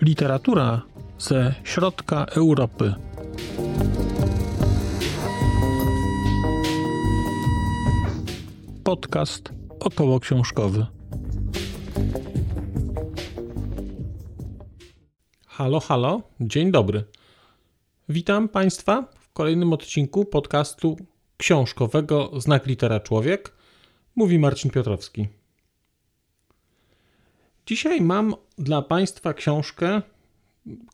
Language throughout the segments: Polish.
Literatura ze środka Europy. Podcast około książkowy. Halo, halo, dzień dobry. Witam Państwa kolejnym odcinku podcastu książkowego Znak Litera Człowiek. Mówi Marcin Piotrowski. Dzisiaj mam dla Państwa książkę,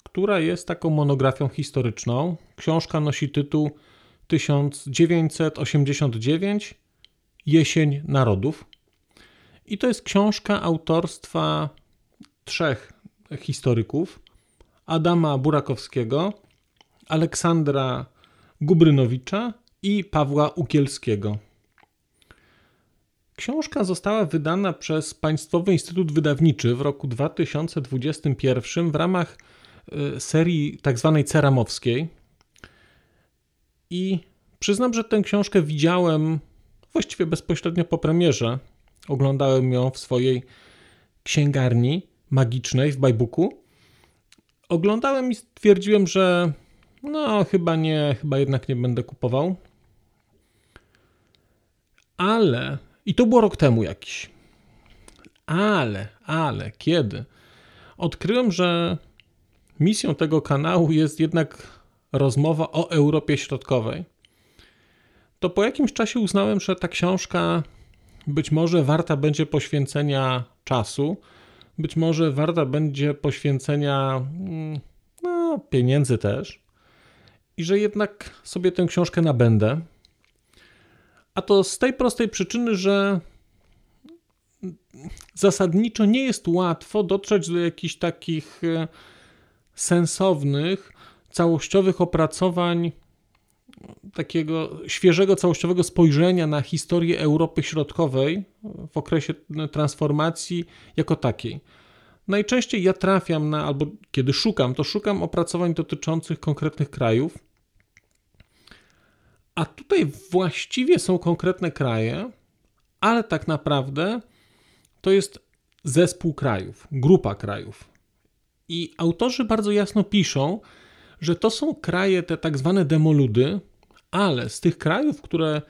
która jest taką monografią historyczną. Książka nosi tytuł 1989 Jesień Narodów. I to jest książka autorstwa trzech historyków: Adama Burakowskiego, Aleksandra Gubrynowicza i Pawła Ukielskiego. Książka została wydana przez Państwowy Instytut Wydawniczy w roku 2021 w ramach y, serii tzw. Tak ceramowskiej. I przyznam, że tę książkę widziałem właściwie bezpośrednio po premierze. Oglądałem ją w swojej księgarni magicznej w Bajbuku. Oglądałem i stwierdziłem, że no chyba nie, chyba jednak nie będę kupował. Ale i to było rok temu jakiś. Ale, ale, kiedy? Odkryłem, że misją tego kanału jest jednak rozmowa o Europie Środkowej. To po jakimś czasie uznałem, że ta książka być może warta będzie poświęcenia czasu, być może warta będzie poświęcenia mm, no, pieniędzy też, i że jednak sobie tę książkę nabędę. A to z tej prostej przyczyny, że zasadniczo nie jest łatwo dotrzeć do jakichś takich e, sensownych, całościowych opracowań, takiego świeżego, całościowego spojrzenia na historię Europy Środkowej w okresie transformacji jako takiej. Najczęściej ja trafiam na, albo kiedy szukam, to szukam opracowań dotyczących konkretnych krajów a tutaj właściwie są konkretne kraje, ale tak naprawdę to jest zespół krajów, grupa krajów. I autorzy bardzo jasno piszą, że to są kraje, te tak zwane demoludy, ale z tych krajów, które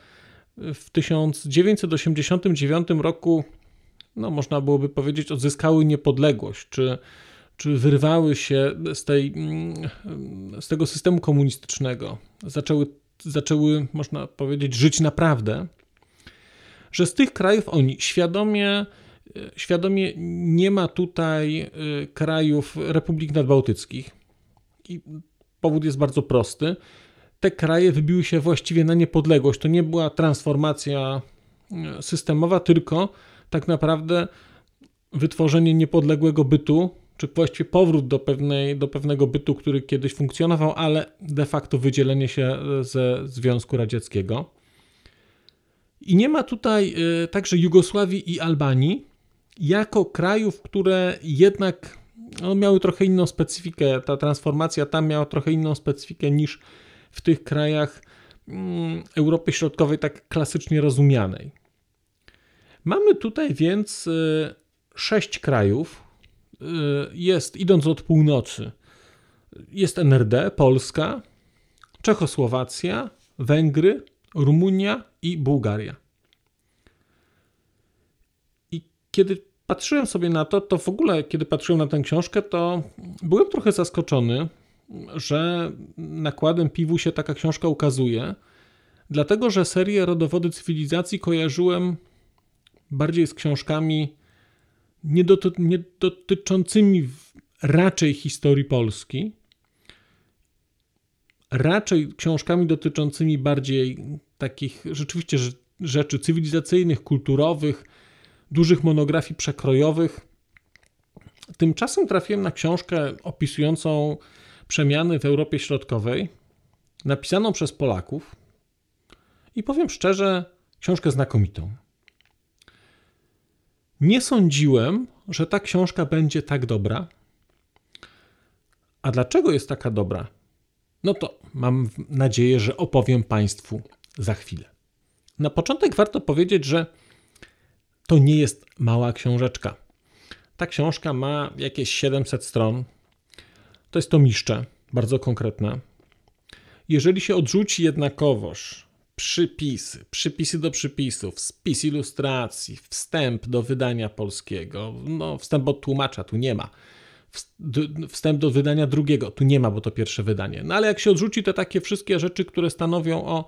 w 1989 roku, no można byłoby powiedzieć, odzyskały niepodległość, czy, czy wyrwały się z, tej, mm, z tego systemu komunistycznego, zaczęły zaczęły, można powiedzieć, żyć naprawdę, że z tych krajów oni świadomie, świadomie nie ma tutaj e, krajów republik nadbałtyckich. I powód jest bardzo prosty. Te kraje wybiły się właściwie na niepodległość. To nie była transformacja e, systemowa, tylko tak naprawdę wytworzenie niepodległego bytu czy właściwie powrót do, pewnej, do pewnego bytu, który kiedyś funkcjonował, ale de facto wydzielenie się ze Związku Radzieckiego. I nie ma tutaj y, także Jugosławii i Albanii jako krajów, które jednak no, miały trochę inną specyfikę. Ta transformacja tam miała trochę inną specyfikę niż w tych krajach mm, Europy Środkowej, tak klasycznie rozumianej. Mamy tutaj więc y, sześć krajów, Y, jest, idąc od północy, jest NRD, Polska, Czechosłowacja, Węgry, Rumunia i Bułgaria. I kiedy patrzyłem sobie na to, to w ogóle, kiedy patrzyłem na tę książkę, to byłem trochę zaskoczony, że nakładem piwu się taka książka ukazuje, dlatego że serię Rodowody Cywilizacji kojarzyłem bardziej z książkami nie, doty, nie dotyczącymi raczej historii Polski, raczej książkami dotyczącymi bardziej takich rzeczywiście rzeczy cywilizacyjnych, kulturowych, dużych monografii przekrojowych. Tymczasem trafiłem na książkę opisującą przemiany w Europie Środkowej, napisaną przez Polaków i powiem szczerze, książkę znakomitą. Nie sądziłem, że ta książka będzie tak dobra. A dlaczego jest taka dobra? No to mam nadzieję, że opowiem Państwu za chwilę. Na początek warto powiedzieć, że to nie jest mała książeczka. Ta książka ma jakieś 700 stron. To jest to miszcze, bardzo konkretne. Jeżeli się odrzuci jednakowoż przypisy, przypisy do przypisów, spis ilustracji, wstęp do wydania polskiego, no wstęp od tłumacza tu nie ma, wstęp do wydania drugiego tu nie ma, bo to pierwsze wydanie. No ale jak się odrzuci te takie wszystkie rzeczy, które stanowią o,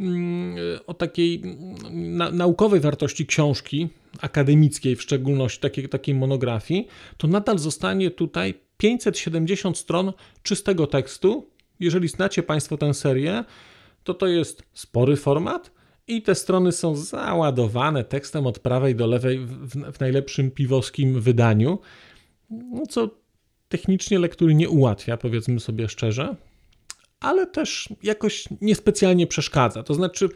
mm, o takiej na, naukowej wartości książki, akademickiej w szczególności, takiej, takiej monografii, to nadal zostanie tutaj 570 stron czystego tekstu. Jeżeli znacie Państwo tę serię, to to jest spory format i te strony są załadowane tekstem od prawej do lewej w, w najlepszym piwowskim wydaniu, no co technicznie lektury nie ułatwia, powiedzmy sobie szczerze, ale też jakoś niespecjalnie przeszkadza. To znaczy,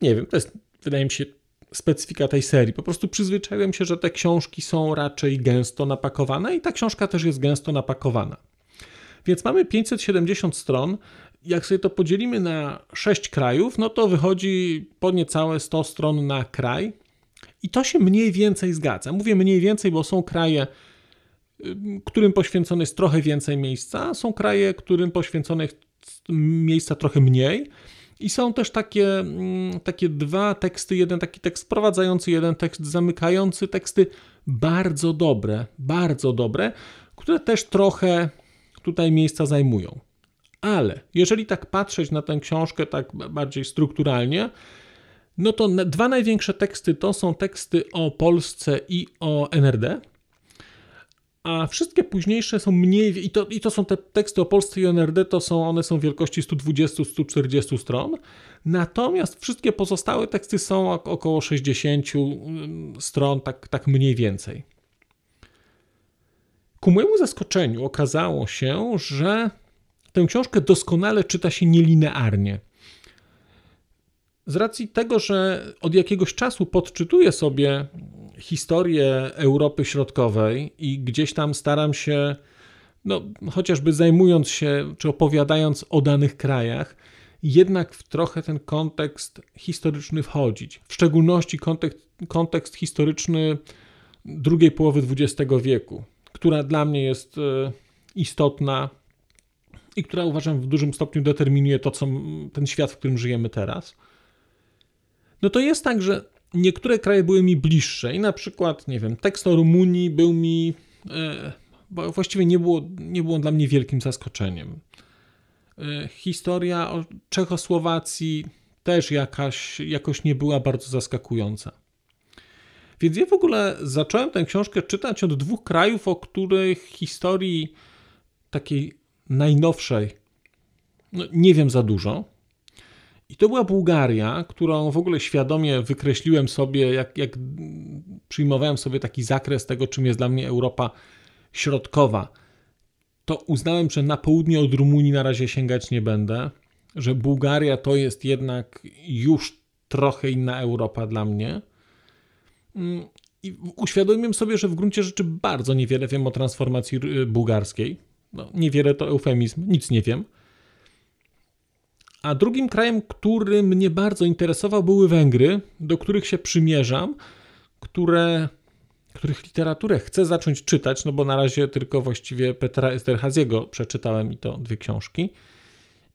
nie wiem, to jest, wydaje mi się, specyfika tej serii. Po prostu przyzwyczaiłem się, że te książki są raczej gęsto napakowane i ta książka też jest gęsto napakowana. Więc mamy 570 stron. Jak sobie to podzielimy na 6 krajów, no to wychodzi po niecałe 100 stron na kraj. I to się mniej więcej zgadza. Mówię mniej więcej, bo są kraje, którym poświęcone jest trochę więcej miejsca, są kraje, którym poświęcone jest miejsca trochę mniej. I są też takie, takie dwa teksty, jeden taki tekst wprowadzający, jeden tekst zamykający, teksty bardzo dobre, bardzo dobre, które też trochę tutaj miejsca zajmują. Ale jeżeli tak patrzeć na tę książkę tak bardziej strukturalnie, no to dwa największe teksty to są teksty o Polsce i o NRD, a wszystkie późniejsze są mniej, i to, i to są te teksty o Polsce i NRD, to są, one są wielkości 120-140 stron, natomiast wszystkie pozostałe teksty są około 60 mm, stron, tak, tak mniej więcej. Ku mojemu zaskoczeniu okazało się, że tę książkę doskonale czyta się nielinearnie. Z racji tego, że od jakiegoś czasu podczytuję sobie historię Europy Środkowej i gdzieś tam staram się, no, chociażby zajmując się czy opowiadając o danych krajach, jednak w trochę ten kontekst historyczny wchodzić. W szczególności kontekst, kontekst historyczny drugiej połowy XX wieku, która dla mnie jest e, istotna i która uważam w dużym stopniu determinuje to, co ten świat, w którym żyjemy teraz. No to jest tak, że niektóre kraje były mi bliższe i na przykład, nie wiem, tekst o Rumunii był mi, e, bo właściwie nie było, nie było dla mnie wielkim zaskoczeniem. E, historia o Czechosłowacji też jakaś, jakoś nie była bardzo zaskakująca. Więc ja w ogóle zacząłem tę książkę czytać od dwóch krajów, o których historii takiej najnowszej no, nie wiem za dużo. I to była Bułgaria, którą w ogóle świadomie wykreśliłem sobie, jak, jak przyjmowałem sobie taki zakres tego, czym jest dla mnie Europa środkowa. To uznałem, że na południe od Rumunii na razie sięgać nie będę, że Bułgaria to jest jednak już trochę inna Europa dla mnie. I uświadomiłem sobie, że w gruncie rzeczy bardzo niewiele wiem o transformacji bułgarskiej. No, niewiele to eufemizm, nic nie wiem. A drugim krajem, który mnie bardzo interesował, były Węgry, do których się przymierzam, które, których literaturę chcę zacząć czytać, no bo na razie tylko właściwie Petra Esterhaziego przeczytałem i to dwie książki.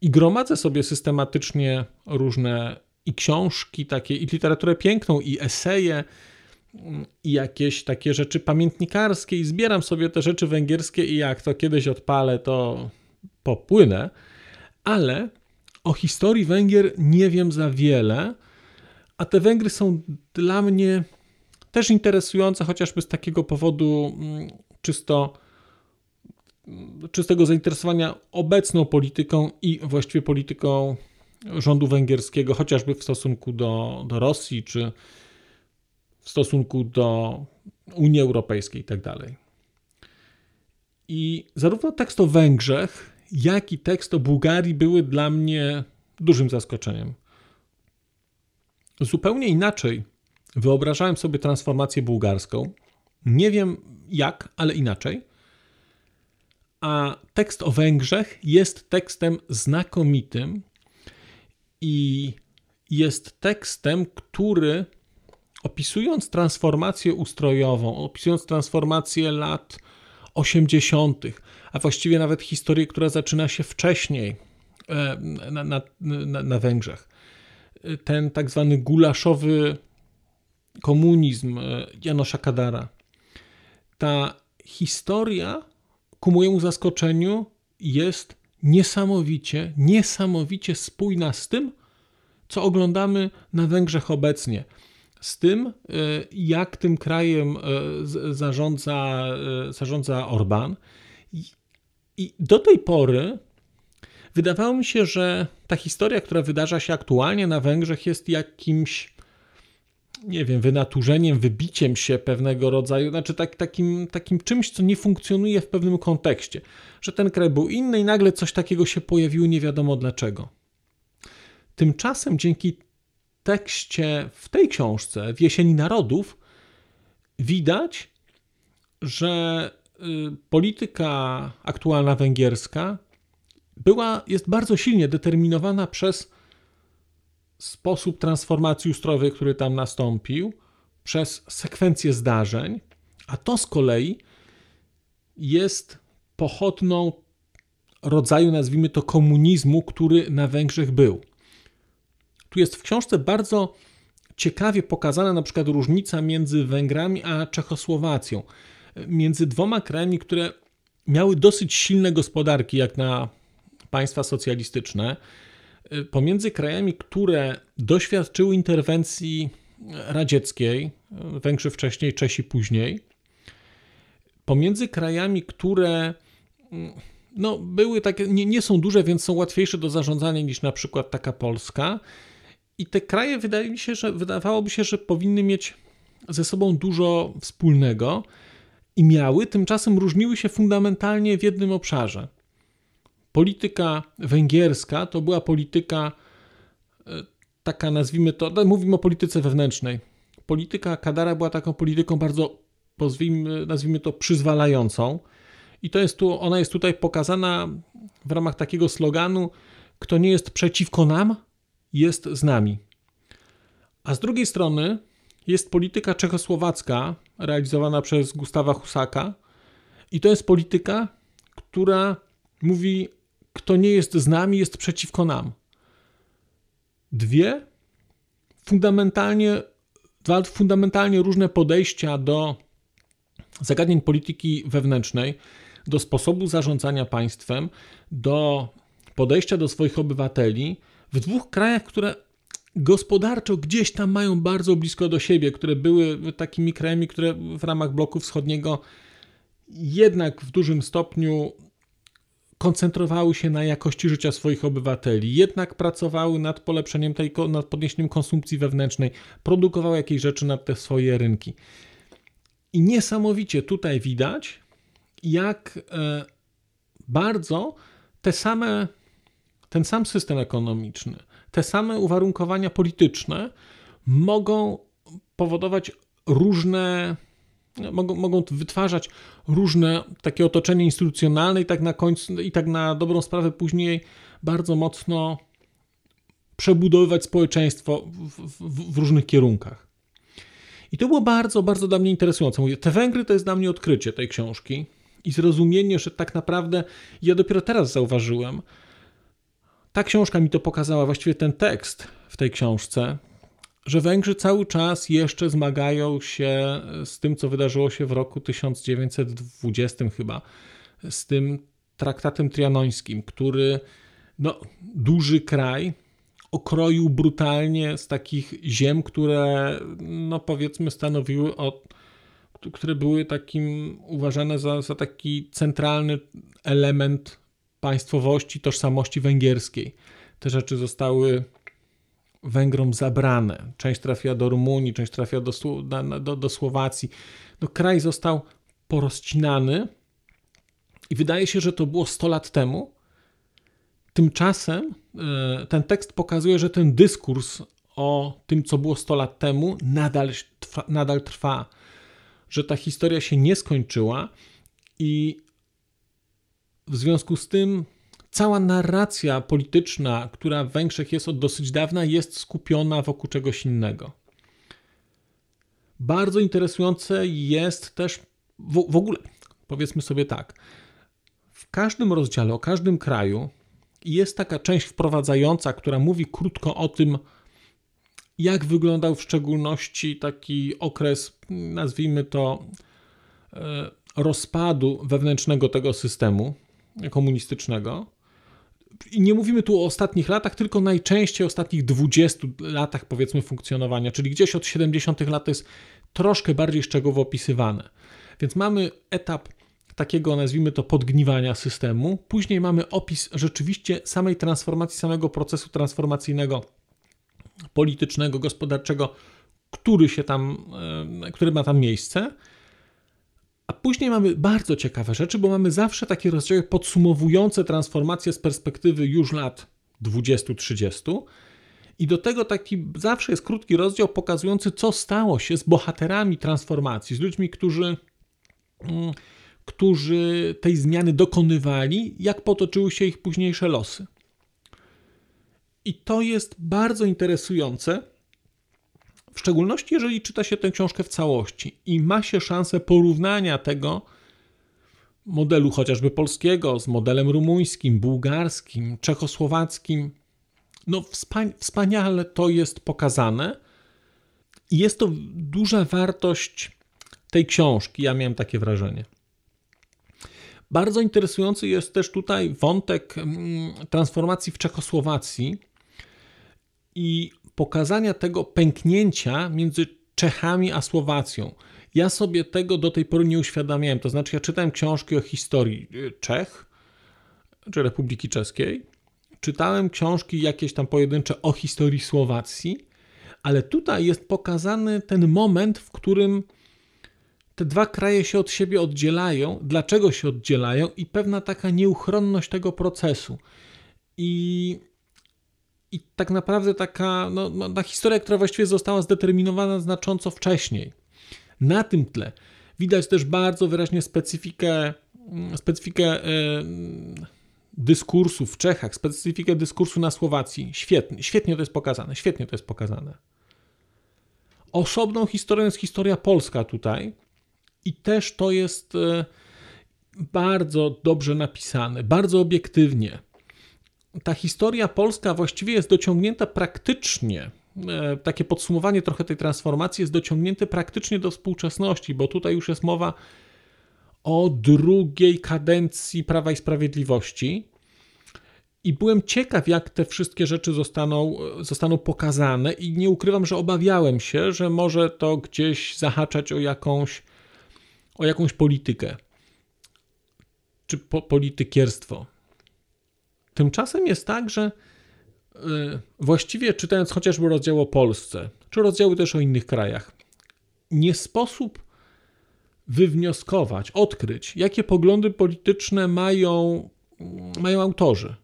I gromadzę sobie systematycznie różne i książki, takie i literaturę piękną, i eseje, i jakieś takie rzeczy pamiętnikarskie, i zbieram sobie te rzeczy węgierskie, i jak to kiedyś odpalę, to popłynę. Ale o historii Węgier nie wiem za wiele, a te Węgry są dla mnie też interesujące, chociażby z takiego powodu mm, czysto czystego zainteresowania obecną polityką i właściwie polityką rządu węgierskiego, chociażby w stosunku do, do Rosji, czy w stosunku do Unii Europejskiej itd. Tak I zarówno tekst o Węgrzech, jak i tekst o Bułgarii były dla mnie dużym zaskoczeniem. Zupełnie inaczej wyobrażałem sobie transformację bułgarską. Nie wiem jak, ale inaczej. A tekst o Węgrzech jest tekstem znakomitym i jest tekstem, który opisując transformację ustrojową, opisując transformację lat 80., a właściwie nawet historię, która zaczyna się wcześniej e, na, na, na, na Węgrzech, ten tak zwany gulaszowy komunizm e, Janosza Kadara, ta historia ku mojemu zaskoczeniu jest niesamowicie, niesamowicie spójna z tym, co oglądamy na Węgrzech obecnie. Z tym, e, jak tym krajem e, zarządza, e, zarządza Orban. I do tej pory wydawało mi się, że ta historia, która wydarza się aktualnie na Węgrzech, jest jakimś nie wiem, wynaturzeniem, wybiciem się pewnego rodzaju, znaczy tak, takim, takim czymś, co nie funkcjonuje w pewnym kontekście. Że ten kraj był inny i nagle coś takiego się pojawiło, nie wiadomo dlaczego. Tymczasem dzięki tekście w tej książce, w Jesieni Narodów, widać, że y, polityka aktualna węgierska była, jest bardzo silnie determinowana przez sposób transformacji ustrojowej, który tam nastąpił, przez sekwencję zdarzeń, a to z kolei jest pochodną rodzaju, nazwijmy to, komunizmu, który na Węgrzech był. Tu jest w książce bardzo ciekawie pokazana na przykład różnica między Węgrami a Czechosłowacją. Między dwoma krajami, które miały dosyć silne gospodarki, jak na państwa socjalistyczne, pomiędzy krajami, które doświadczyły interwencji radzieckiej, Węgrzy wcześniej, Czesi później, pomiędzy krajami, które no, były takie, nie, nie są duże, więc są łatwiejsze do zarządzania niż na przykład taka Polska. I te kraje wydaje mi się, że wydawałoby się, że powinny mieć ze sobą dużo wspólnego i miały, tymczasem różniły się fundamentalnie w jednym obszarze polityka węgierska to była polityka e, taka, nazwijmy to, no, mówimy o polityce wewnętrznej. Polityka Kadara była taką polityką bardzo, nazwijmy to, przyzwalającą. I to jest tu, ona jest tutaj pokazana w ramach takiego sloganu: Kto nie jest przeciwko nam, jest z nami. A z drugiej strony jest polityka czechosłowacka, realizowana przez Gustawa Husaka, i to jest polityka, która mówi kto nie jest z nami, jest przeciwko nam. Dwie fundamentalnie, dwa fundamentalnie różne podejścia do zagadnień polityki wewnętrznej, do sposobu zarządzania państwem, do podejścia do swoich obywateli w dwóch krajach, które gospodarczo gdzieś tam mają bardzo blisko do siebie, które były takimi krajami, które w ramach bloku wschodniego jednak w dużym stopniu koncentrowały się na jakości życia swoich obywateli, jednak pracowały nad polepszeniem tej, nad podniesieniem konsumpcji wewnętrznej, produkowały jakieś rzeczy na te swoje rynki. I niesamowicie tutaj widać, jak e, bardzo te same, ten sam system ekonomiczny, te same uwarunkowania polityczne mogą powodować różne mogą, mogą wytwarzać różne takie otoczenie instytucjonalne i tak na końcu, i tak na dobrą sprawę później bardzo mocno przebudowywać społeczeństwo w, w, w różnych kierunkach. I to było bardzo, bardzo dla mnie interesujące. Mówię, te Węgry to jest dla mnie odkrycie tej książki i zrozumienie, że tak naprawdę ja dopiero teraz zauważyłem, ta książka mi to pokazała, właściwie ten tekst w tej książce, że Węgrzy cały czas jeszcze zmagają się z tym, co wydarzyło się w roku 1920 chyba, z tym traktatem trianońskim, który no, duży kraj okroił brutalnie z takich ziem, które no powiedzmy stanowiły od, które były takim uważane za, za taki centralny element państwowości, tożsamości węgierskiej. Te rzeczy zostały Węgrom zabrane. Część trafiła do Rumunii, część trafiła do, do, do Słowacji. No, kraj został porozcinany i wydaje się, że to było 100 lat temu. Tymczasem e, ten tekst pokazuje, że ten dyskurs o tym, co było 100 lat temu, nadal nadal trwa. Że ta historia się nie skończyła i w związku z tym cała narracja polityczna, która w Węgrzech jest od dosyć dawna, jest skupiona wokół czegoś innego. Bardzo interesujące jest też w, w ogóle, powiedzmy sobie tak, w każdym rozdziale, o każdym kraju jest taka część wprowadzająca, która mówi krótko o tym, jak wyglądał w szczególności taki okres, nazwijmy to, e, rozpadu wewnętrznego tego systemu komunistycznego. I nie mówimy tu o ostatnich latach, tylko najczęściej ostatnich 20 latach, powiedzmy, funkcjonowania, czyli gdzieś od 70 lat jest troszkę bardziej szczegółowo opisywane. Więc mamy etap takiego, nazwijmy to, podgniwania systemu. Później mamy opis rzeczywiście samej transformacji, samego procesu transformacyjnego, politycznego, gospodarczego, który się tam, e, który ma tam miejsce. A później mamy bardzo ciekawe rzeczy, bo mamy zawsze takie rozdziały podsumowujące transformację z perspektywy już lat 20-30. I do tego taki zawsze jest krótki rozdział pokazujący, co stało się z bohaterami transformacji, z ludźmi, którzy, mm, którzy tej zmiany dokonywali, jak potoczyły się ich późniejsze losy. I to jest bardzo interesujące, w szczególności jeżeli czyta się tę książkę w całości i ma się szansę porównania tego modelu chociażby polskiego z modelem rumuńskim, bułgarskim, czechosłowackim. No, wspaniale to jest pokazane. I jest to duża wartość tej książki. Ja miałem takie wrażenie. Bardzo interesujący jest też tutaj wątek mm, transformacji w Czechosłowacji i pokazania tego pęknięcia między Czechami a Słowacją. Ja sobie tego do tej pory nie uświadamiałem. To znaczy, ja czytałem książki o historii y, Czech czy Republiki Czeskiej, czytałem książki jakieś tam pojedyncze o historii Słowacji, ale tutaj jest pokazany ten moment, w którym te dwa kraje się od siebie oddzielają, dlaczego się oddzielają i pewna taka nieuchronność tego procesu. I i tak naprawdę taka no, no, ta historia, która właściwie została zdeterminowana znacząco wcześniej. Na tym tle widać też bardzo wyraźnie specyfikę, mm, specyfikę e, dyskursu w Czechach, specyfikę dyskursu na Słowacji. Świetnie, świetnie to jest pokazane, świetnie to jest pokazane. Osobną historią jest historia polska tutaj i też to jest e, bardzo dobrze napisane, bardzo obiektywnie ta historia polska właściwie jest dociągnięta praktycznie, e, takie podsumowanie trochę tej transformacji jest dociągnięte praktycznie do współczesności, bo tutaj już jest mowa o drugiej kadencji Prawa i Sprawiedliwości. I byłem ciekaw, jak te wszystkie rzeczy zostaną, zostaną pokazane, i nie ukrywam, że obawiałem się, że może to gdzieś zahaczać o jakąś, o jakąś politykę czy po, politykierstwo. Tymczasem jest tak, że y, właściwie czytając chociażby rozdział o Polsce, czy rozdziały też o innych krajach, nie sposób wywnioskować, odkryć, jakie poglądy polityczne mają, mają autorzy.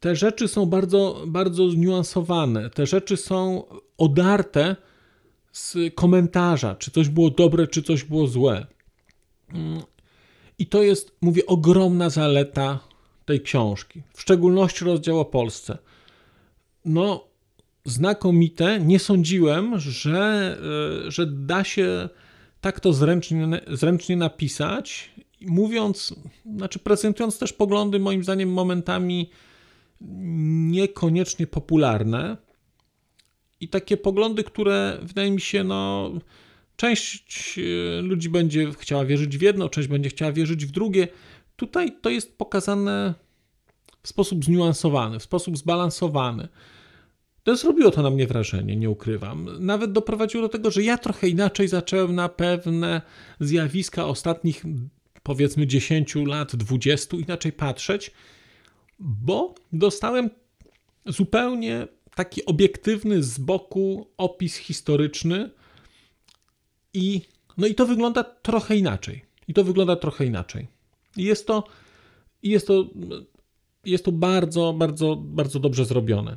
Te rzeczy są bardzo, bardzo zniuansowane, te rzeczy są odarte z komentarza, czy coś było dobre, czy coś było złe. I to jest, mówię, ogromna zaleta tej książki, w szczególności rozdział o Polsce. No, znakomite. Nie sądziłem, że, e, że da się tak to zręcznie, zręcznie napisać, mówiąc, znaczy prezentując też poglądy, moim zdaniem, momentami niekoniecznie popularne. I takie poglądy, które wydaje mi się, no, część e, ludzi będzie chciała wierzyć w jedno, część będzie chciała wierzyć w drugie. Tutaj to jest pokazane w sposób zniuansowany, w sposób zbalansowany. To zrobiło to na mnie wrażenie, nie ukrywam. Nawet doprowadziło do tego, że ja trochę inaczej zacząłem na pewne zjawiska ostatnich, powiedzmy, 10 lat, 20 inaczej patrzeć, bo dostałem zupełnie taki obiektywny z boku opis historyczny i no i to wygląda trochę inaczej. I to wygląda trochę inaczej. Jest to, jest to, jest to bardzo, bardzo, bardzo dobrze zrobione.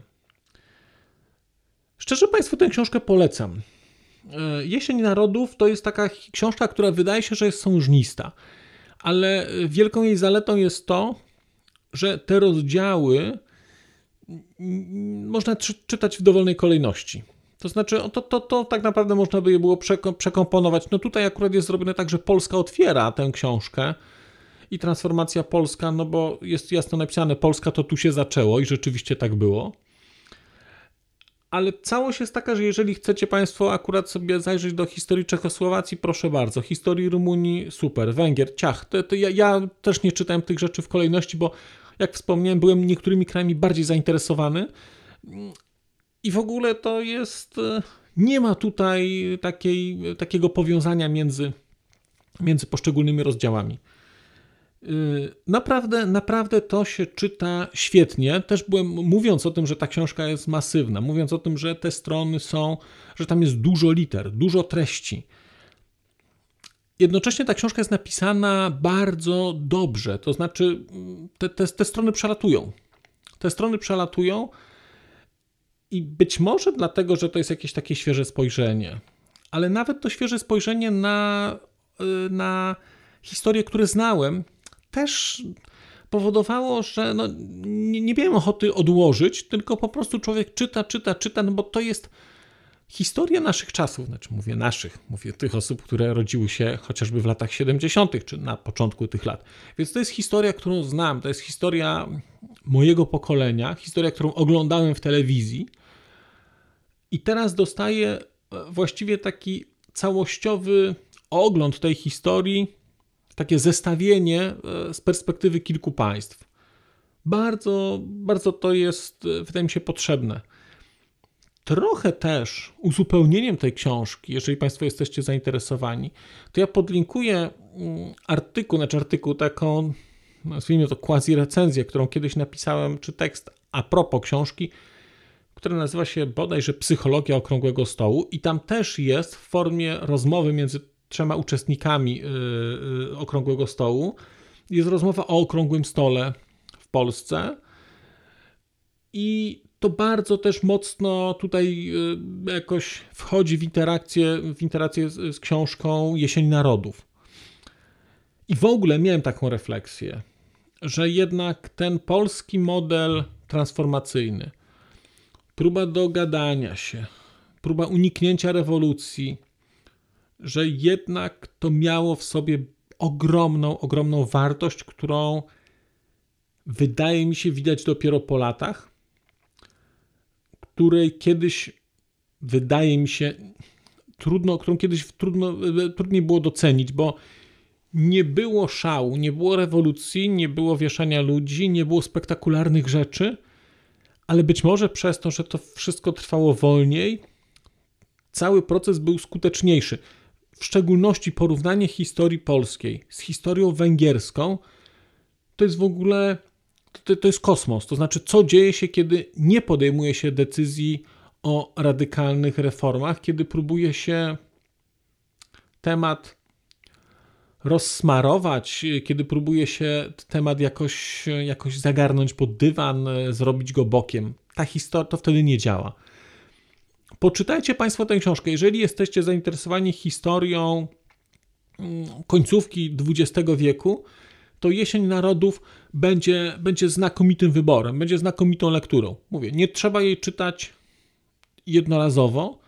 Szczerze Państwu tę książkę polecam. E, Jesień Narodów to jest taka książka, która wydaje się, że jest sążnista, ale wielką jej zaletą jest to, że te rozdziały można czytać w dowolnej kolejności. To znaczy, to, to, to tak naprawdę można by je było przekomponować. No tutaj akurat jest zrobione tak, że Polska otwiera tę książkę i transformacja polska, no bo jest jasno napisane, Polska to tu się zaczęło i rzeczywiście tak było. Ale całość jest taka, że jeżeli chcecie Państwo akurat sobie zajrzeć do historii Czechosłowacji, proszę bardzo. Historii Rumunii, super. Węgier, ciach. To, to ja, ja też nie czytałem tych rzeczy w kolejności, bo jak wspomniałem, byłem niektórymi krajami bardziej zainteresowany. I w ogóle to jest. E, nie ma tutaj takiej, takiego powiązania między, między poszczególnymi rozdziałami. E, naprawdę, naprawdę to się czyta świetnie. Też byłem mówiąc o tym, że ta książka jest masywna, mówiąc o tym, że te strony są, że tam jest dużo liter, dużo treści. Jednocześnie ta książka jest napisana bardzo dobrze, to znaczy te, te, te strony przelatują. Te strony przelatują i być może dlatego, że to jest jakieś takie świeże spojrzenie, ale nawet to świeże spojrzenie na, y, na historie, które znałem, też powodowało, że no, nie, nie miałem ochoty odłożyć, tylko po prostu człowiek czyta, czyta, czyta, no bo to jest historia naszych czasów, znaczy mówię naszych, mówię tych osób, które rodziły się chociażby w latach 70., czy na początku tych lat. Więc to jest historia, którą znam, to jest historia mojego pokolenia, historia, którą oglądałem w telewizji. I teraz dostaję e, właściwie taki całościowy ogląd tej historii, takie zestawienie e, z perspektywy kilku państw. Bardzo, bardzo to jest, e, wydaje mi się, potrzebne. Trochę też uzupełnieniem tej książki, jeżeli Państwo jesteście zainteresowani, to ja podlinkuję mm, artykuł, znaczy artykuł, taką, nazwijmy to quasi recenzję, którą kiedyś napisałem, czy tekst a propos książki, która nazywa się bodajże Psychologia Okrągłego Stołu i tam też jest w formie rozmowy między trzema uczestnikami yy, yy, Okrągłego Stołu. Jest rozmowa o Okrągłym Stole w Polsce i to bardzo też mocno tutaj y, jakoś wchodzi w interakcję, w interakcję z, z książką Jesień Narodów. I w ogóle miałem taką refleksję, że jednak ten polski model transformacyjny, próba dogadania się, próba uniknięcia rewolucji, że jednak to miało w sobie ogromną, ogromną wartość, którą wydaje mi się widać dopiero po latach której kiedyś wydaje mi się trudno, którą kiedyś trudno, trudniej było docenić, bo nie było szału, nie było rewolucji, nie było wieszania ludzi, nie było spektakularnych rzeczy, ale być może przez to, że to wszystko trwało wolniej, cały proces był skuteczniejszy. W szczególności porównanie historii polskiej z historią węgierską to jest w ogóle to, to jest kosmos. To znaczy, co dzieje się, kiedy nie podejmuje się decyzji o radykalnych reformach, kiedy próbuje się temat rozsmarować, kiedy próbuje się temat jakoś, jakoś zagarnąć pod dywan, zrobić go bokiem. Ta historia to wtedy nie działa. Poczytajcie Państwo tę książkę. Jeżeli jesteście zainteresowani historią mm, końcówki XX wieku, to Jesień Narodów będzie, będzie znakomitym wyborem, będzie znakomitą lekturą. Mówię, nie trzeba jej czytać jednorazowo,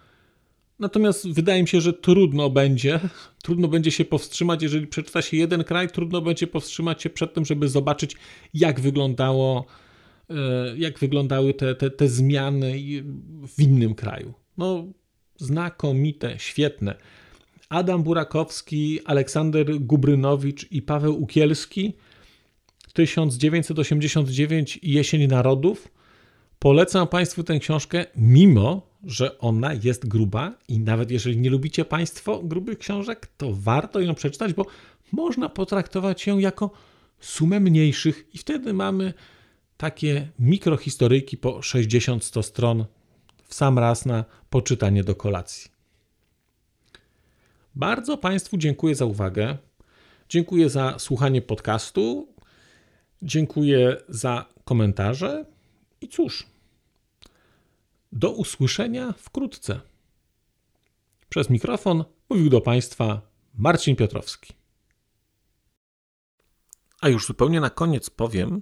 natomiast wydaje mi się, że trudno będzie, trudno będzie się powstrzymać, jeżeli przeczyta się jeden kraj, trudno będzie powstrzymać się przed tym, żeby zobaczyć, jak wyglądało, jak wyglądały te, te, te zmiany w innym kraju. No, znakomite, świetne. Adam Burakowski, Aleksander Gubrynowicz i Paweł Ukielski 1989 Jesień Narodów. Polecam Państwu tę książkę, mimo że ona jest gruba i nawet jeżeli nie lubicie Państwo grubych książek, to warto ją przeczytać, bo można potraktować ją jako sumę mniejszych i wtedy mamy takie mikrohistoryjki po 60-100 stron w sam raz na poczytanie do kolacji. Bardzo Państwu dziękuję za uwagę. Dziękuję za słuchanie podcastu. Dziękuję za komentarze i cóż, do usłyszenia wkrótce. Przez mikrofon mówił do Państwa Marcin Piotrowski. A już zupełnie na koniec powiem,